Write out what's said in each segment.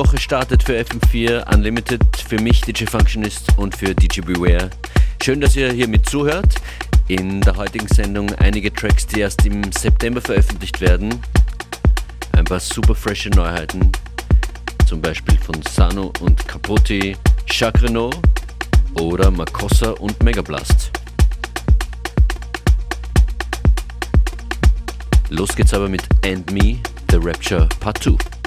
Woche startet für FM4 Unlimited, für mich DJ Functionist und für DJ Beware. Schön, dass ihr hier mit zuhört. In der heutigen Sendung einige Tracks, die erst im September veröffentlicht werden. Ein paar super frische Neuheiten, zum Beispiel von Sano und Capote, Jacques oder Makossa und Megablast. Los geht's aber mit And Me, The Rapture Part 2.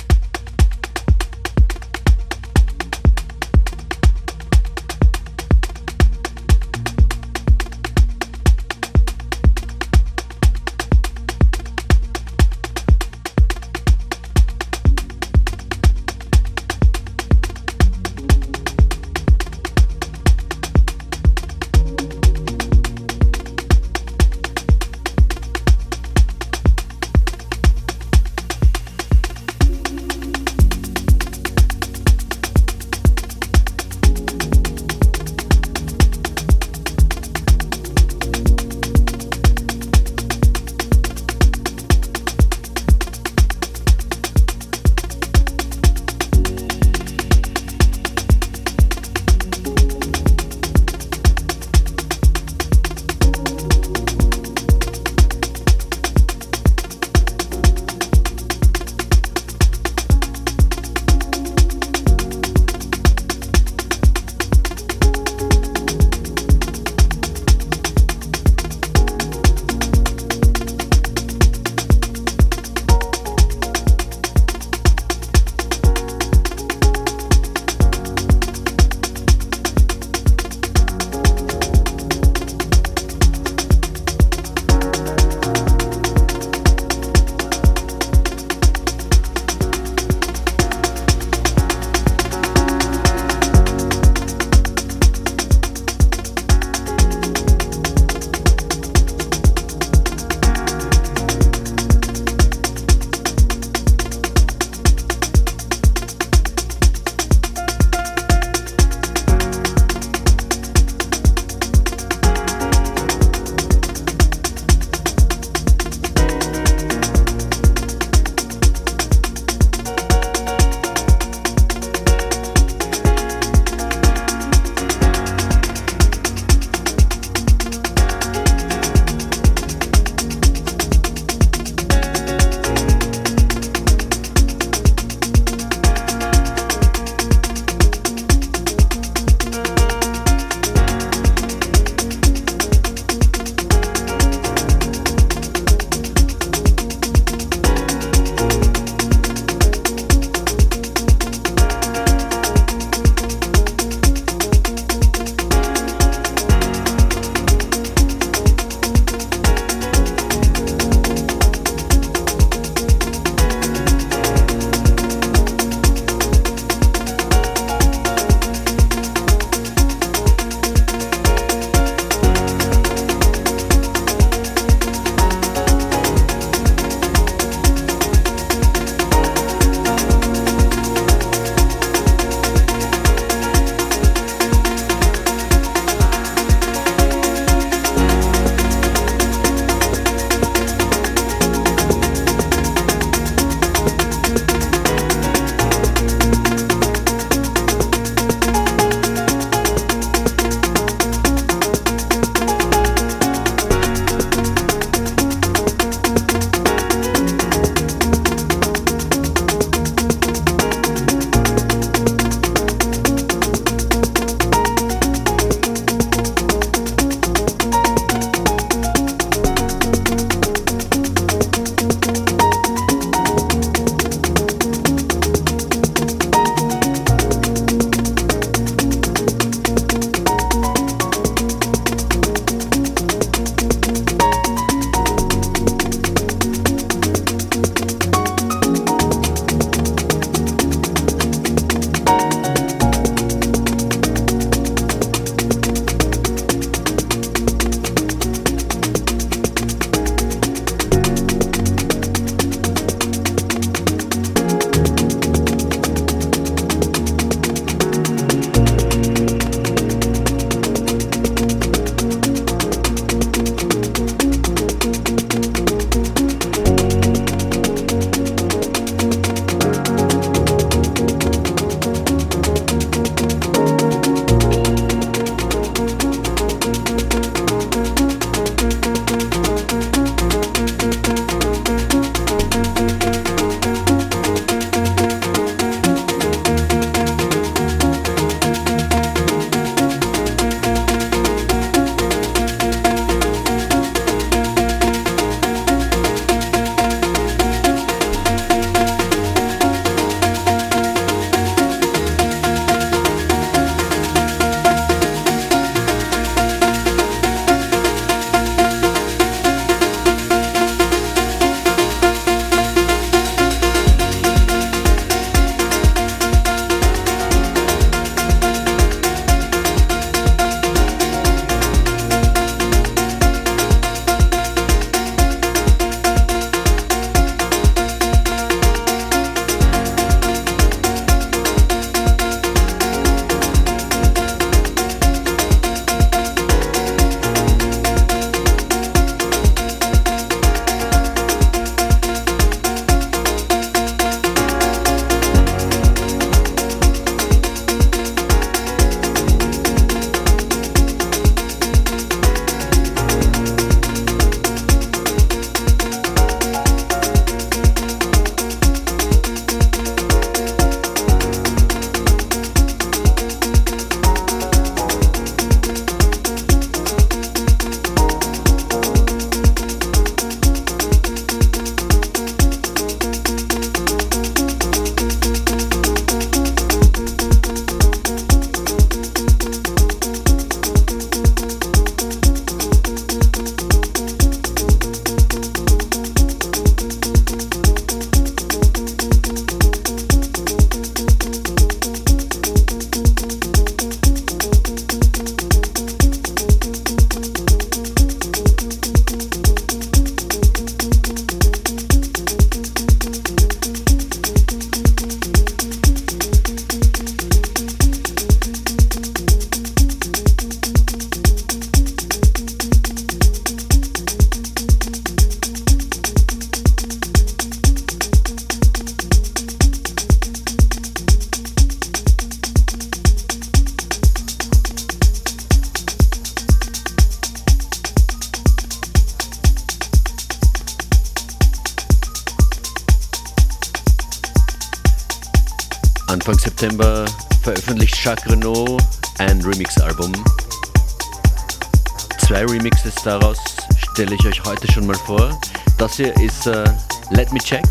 Das hier ist uh, Let Me Check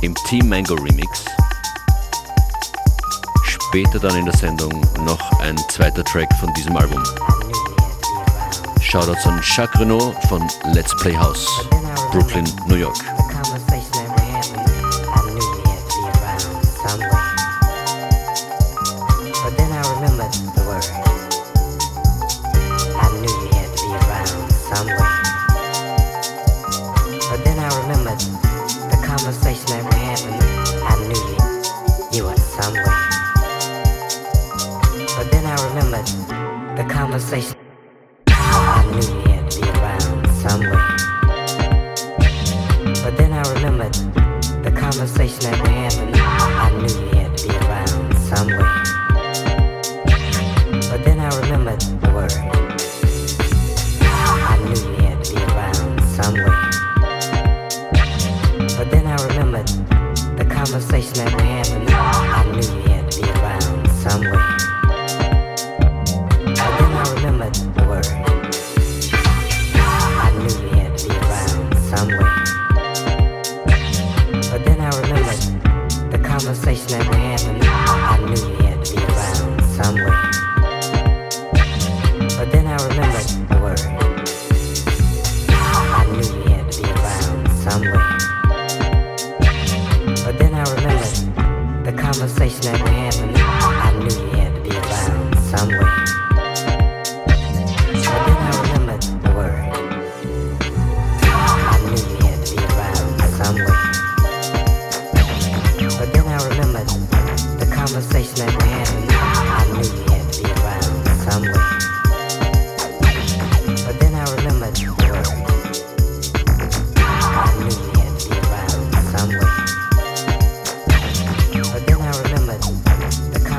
im Team Mango Remix. Später dann in der Sendung noch ein zweiter Track von diesem Album. Shoutouts an Jacques Renault von Let's Play House, Brooklyn, New York.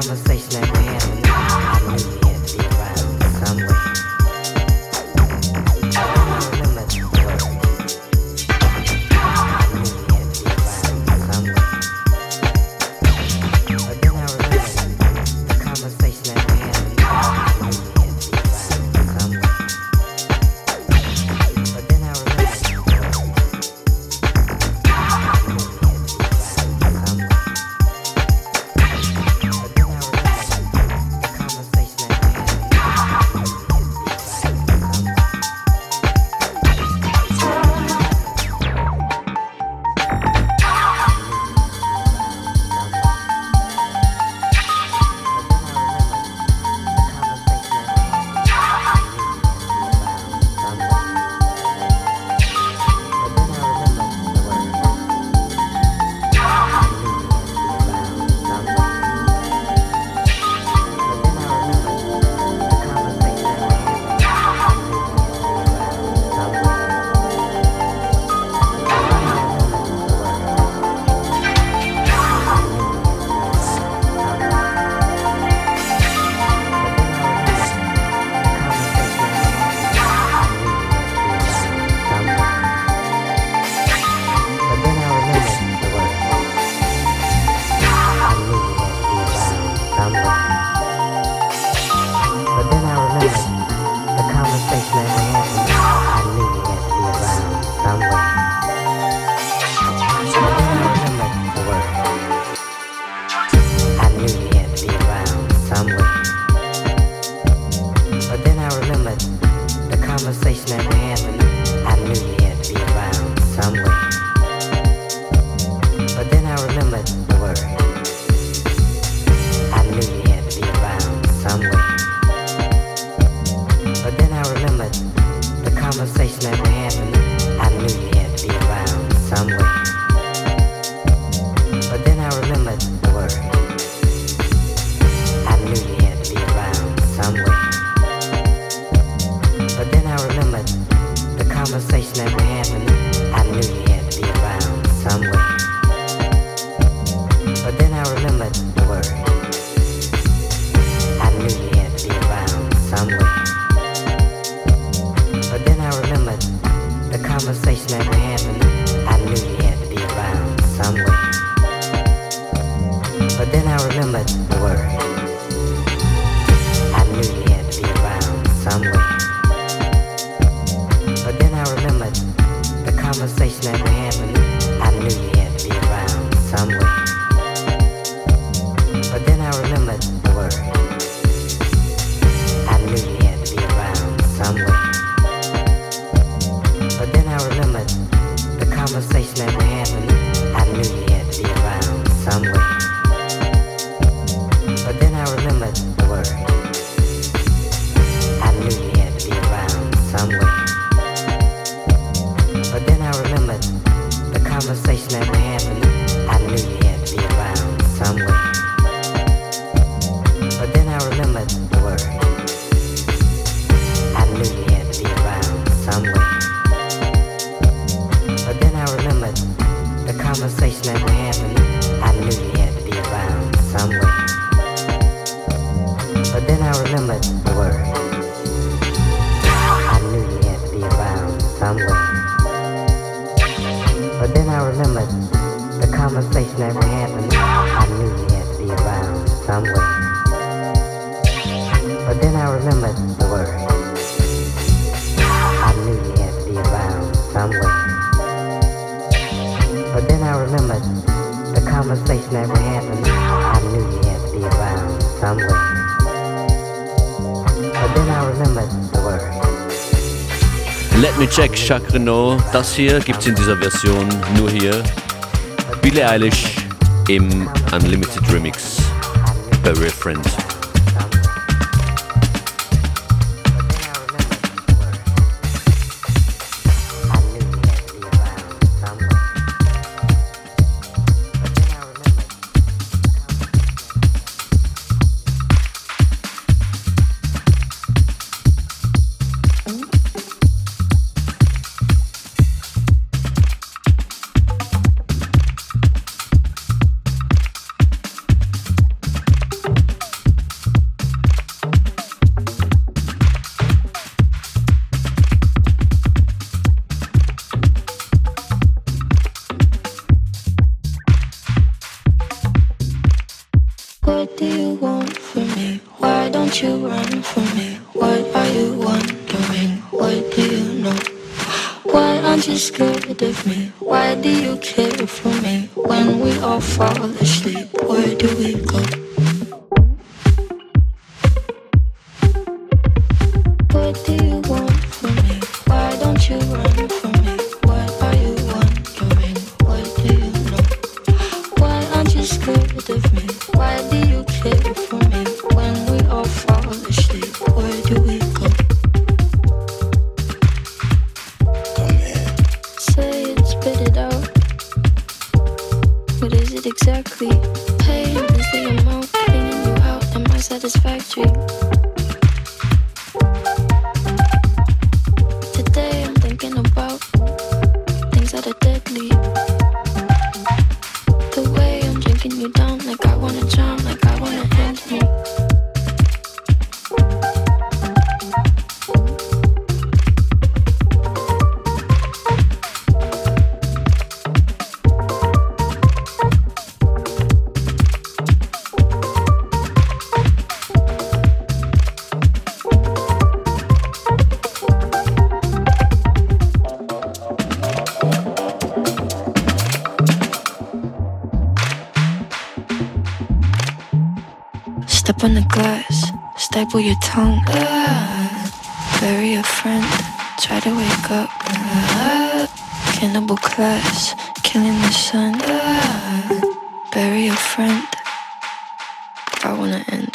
conversation conversation that we're I knew you had to be around somewhere. But then I remembered the word. I knew you had to be around somewhere. But then I remembered the conversation that we're I knew you had to be around somewhere. But then I remembered. remembered the conversation that we had, and I knew you had to be around somewhere. But then I remembered the words. I knew you had to be around somewhere. But then I remembered the conversation that we had, and I knew you had to be around somewhere. But then I remembered the words. Let Me Check, Jacques Renault. Das hier gibt es in dieser Version nur hier. Billie Eilish im Unlimited Remix bei Real Friend. You run from me? What are you wondering? What do you know? Why aren't you scared of me? Why do you care for me? When we all fall asleep, where do we go? nibble your tongue. Uh, bury a friend, try to wake up. Uh, cannibal class, killing the sun. Uh, bury a friend. I wanna end.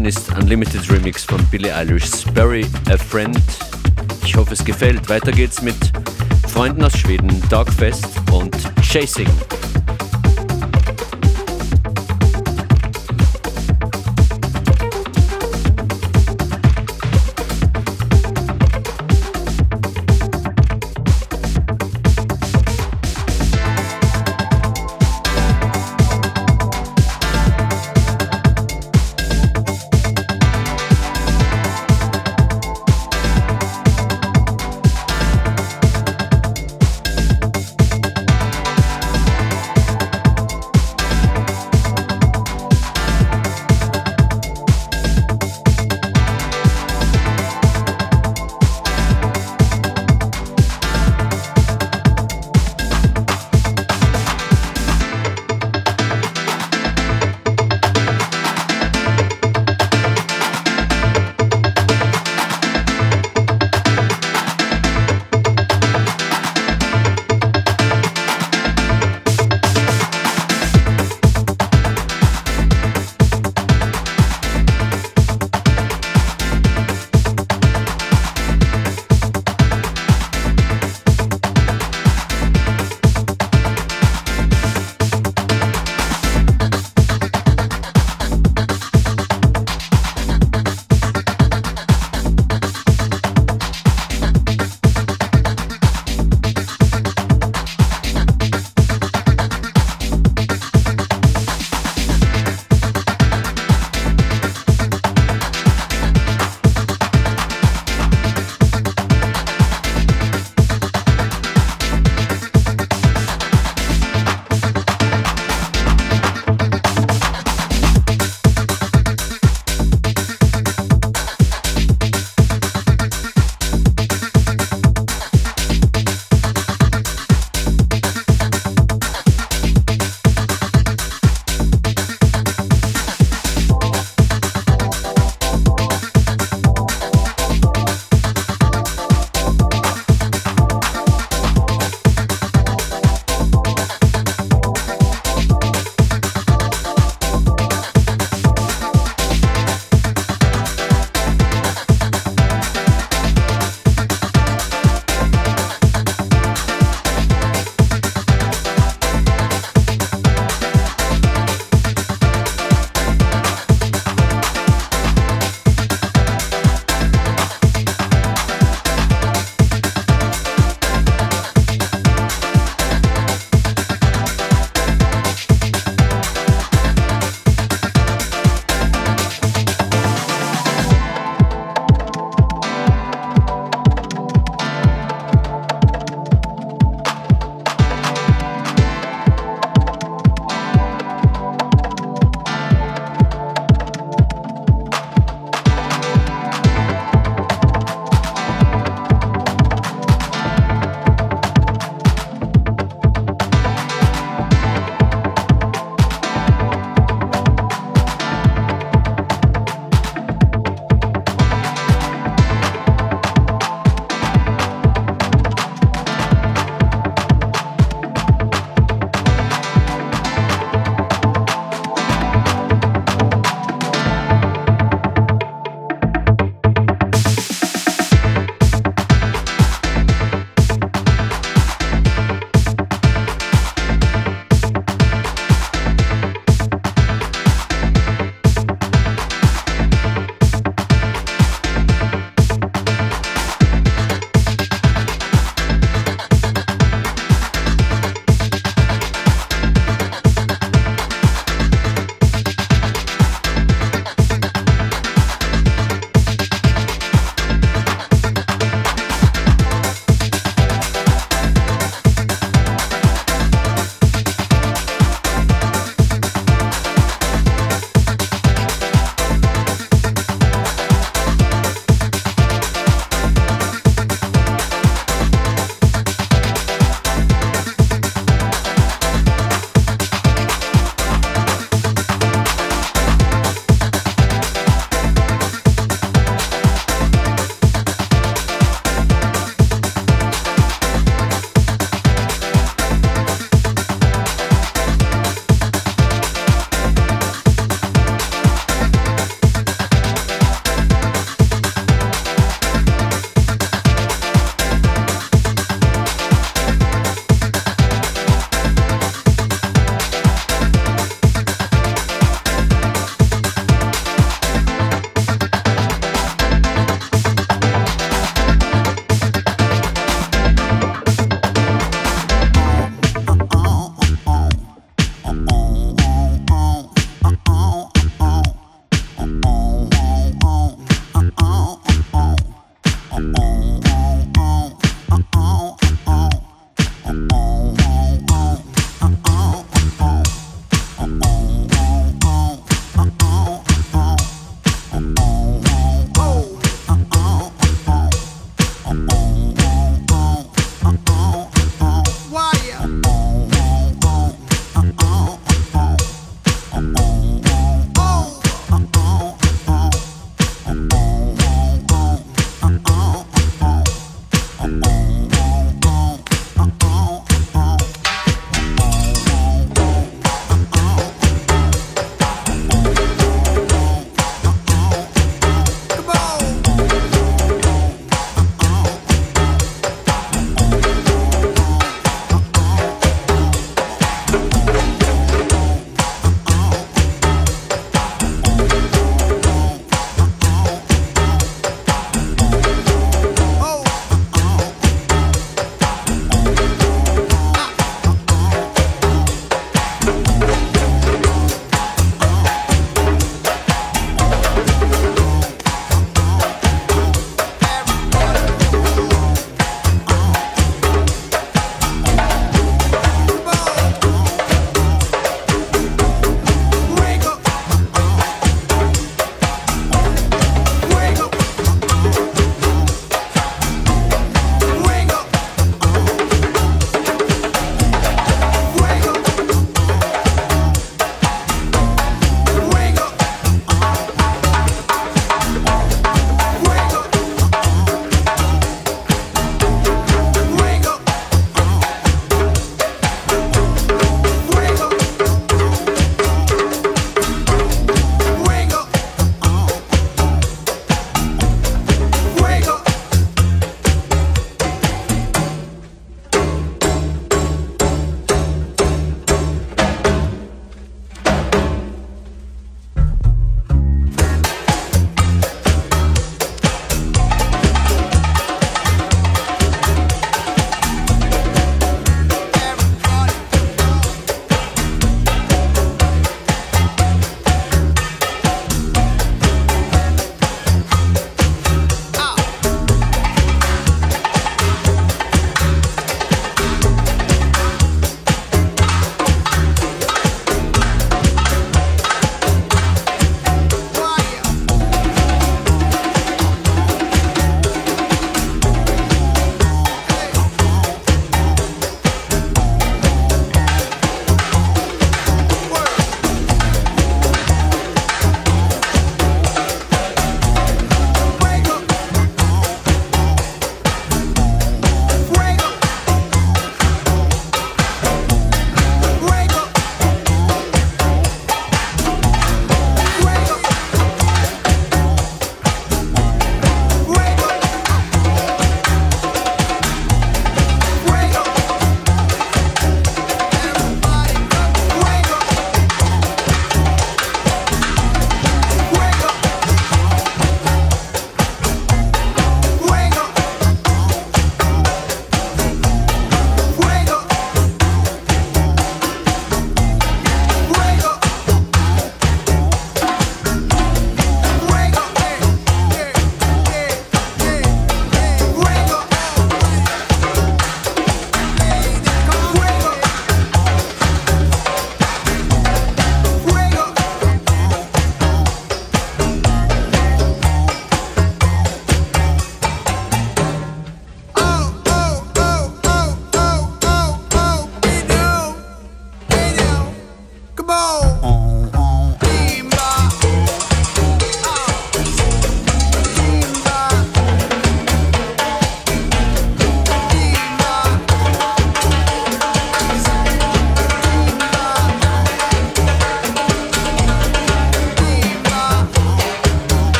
Functionist Unlimited Remix von Billie Eilish's Bury a Friend. Ich hoffe, es gefällt. Weiter geht's mit Freunden aus Schweden, Dogfest und Chasing.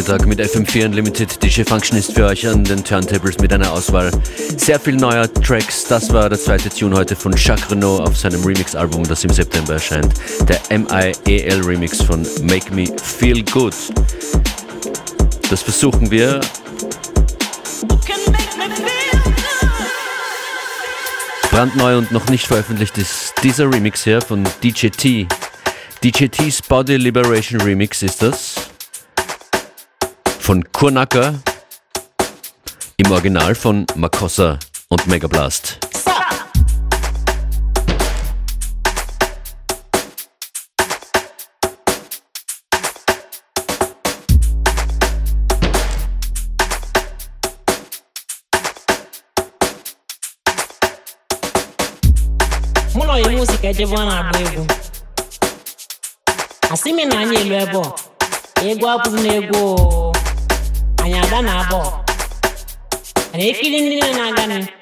Montagnachmittag mit FM4 Unlimited. DJ Function ist für euch an den Turntables mit einer Auswahl sehr viel neuer Tracks. Das war der zweite Tune heute von Jacques Renault auf seinem Remix-Album, das im September erscheint. Der MIEL Remix von Make Me Feel Good. Das versuchen wir Brandneu und noch nicht veröffentlicht ist dieser Remix hier von DJ T. DJ T's Body Liberation Remix ist das. Von Kurnaka. Im Original von Makossa und Megablast. mụ na oyi musik ejebe ọ na-agba egwu asị mi na anyị elu ebe ọ egwu abụghị na egwu oo. anyị ada na abụọ a na-ekiri ndị na-aga n'ihu.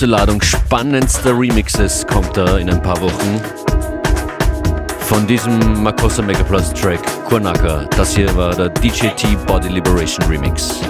Große Ladung spannendster Remixes kommt da in ein paar Wochen. Von diesem Makosa Megaplus Track Kurnaca. Das hier war der DJT Body Liberation Remix.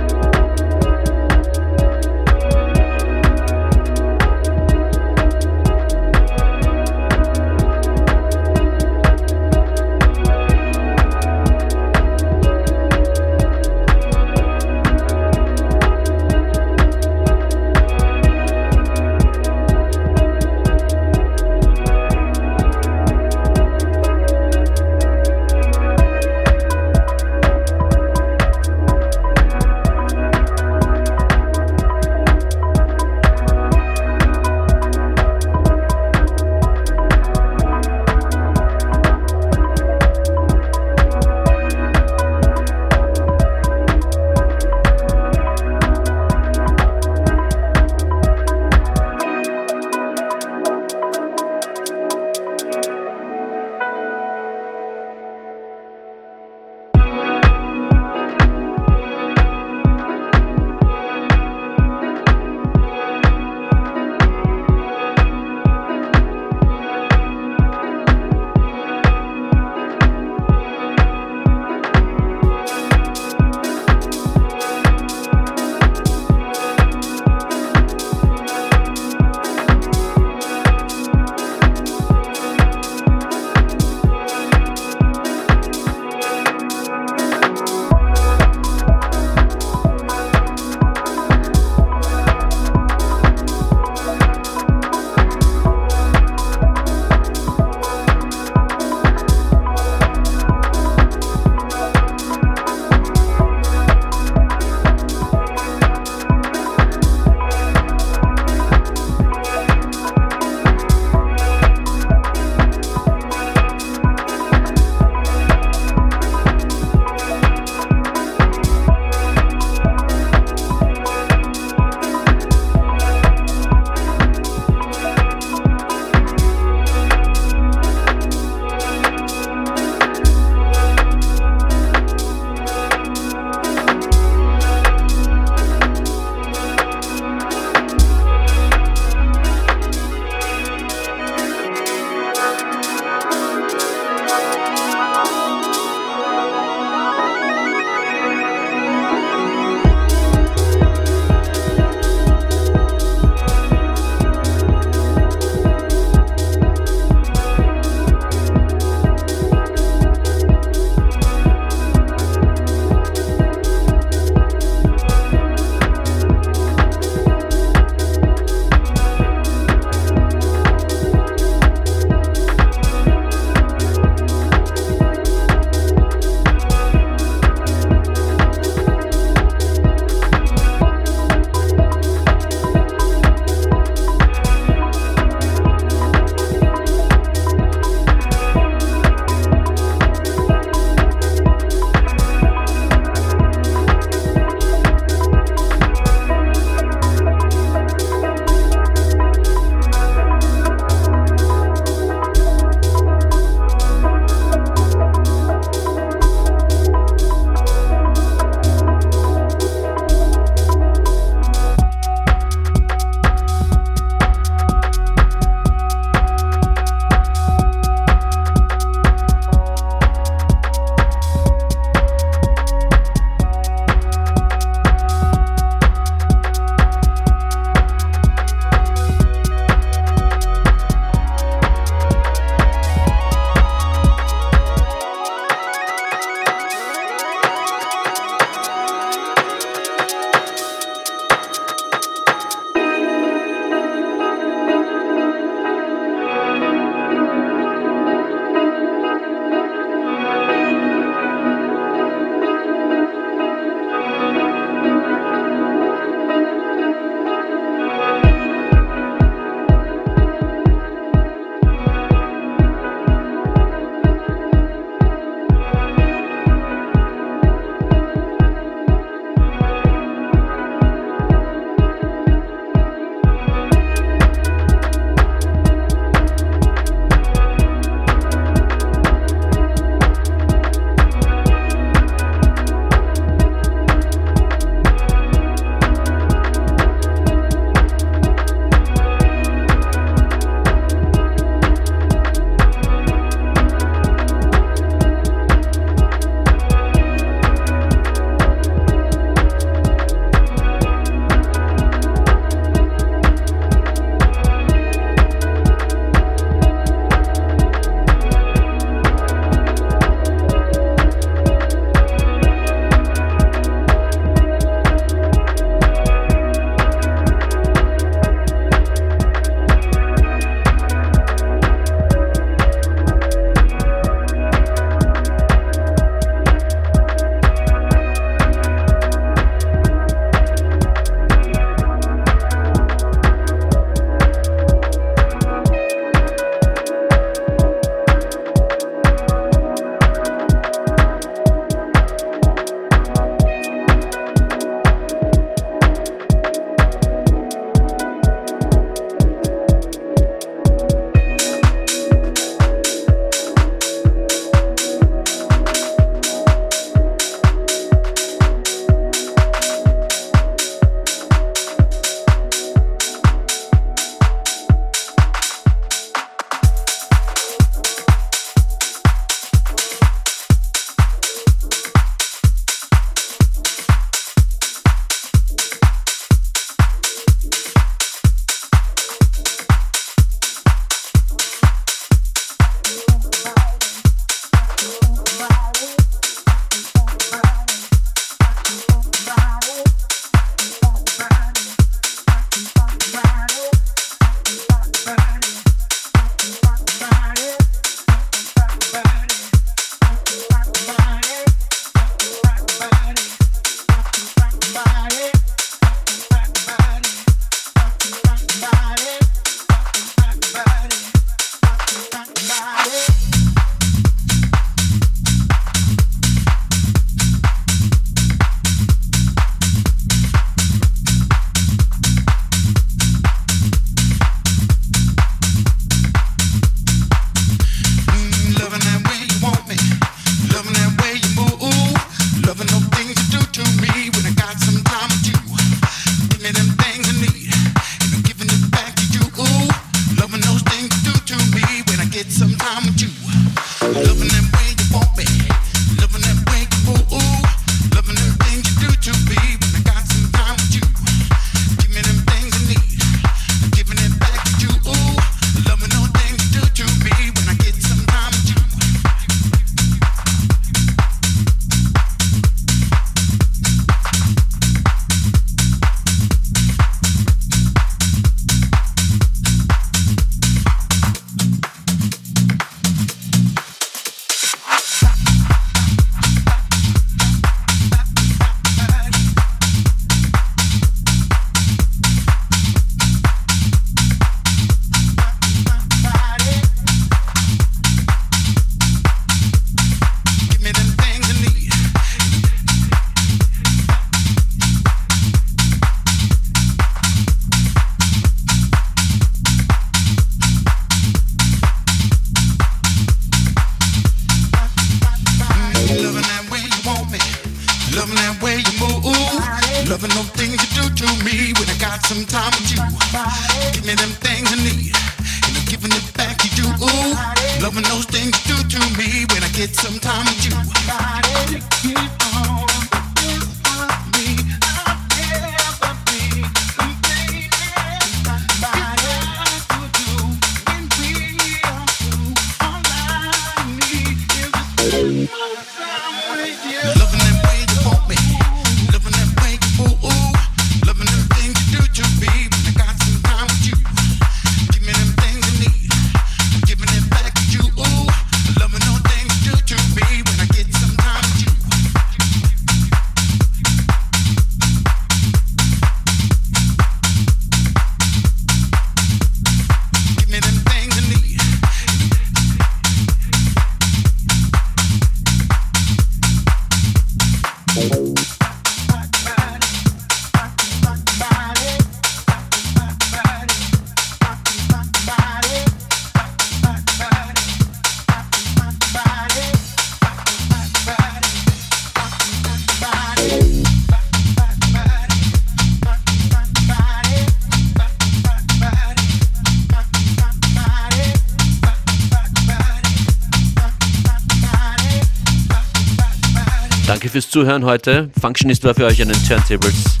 Fürs Zuhören heute. Functionist war für euch an den Turntables.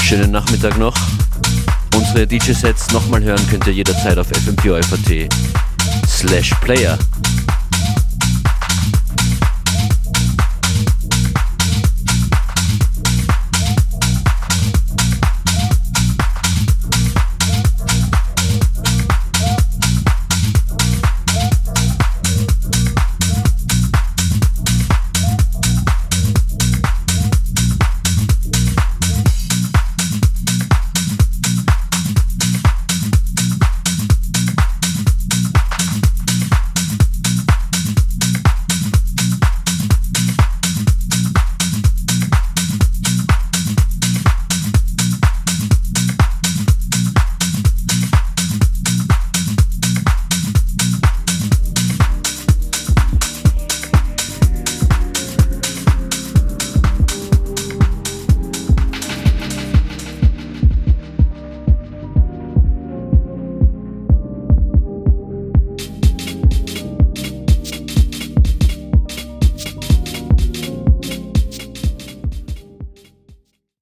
Schönen Nachmittag noch. Unsere DJ-Sets nochmal hören könnt ihr jederzeit auf fmpö.at slash player.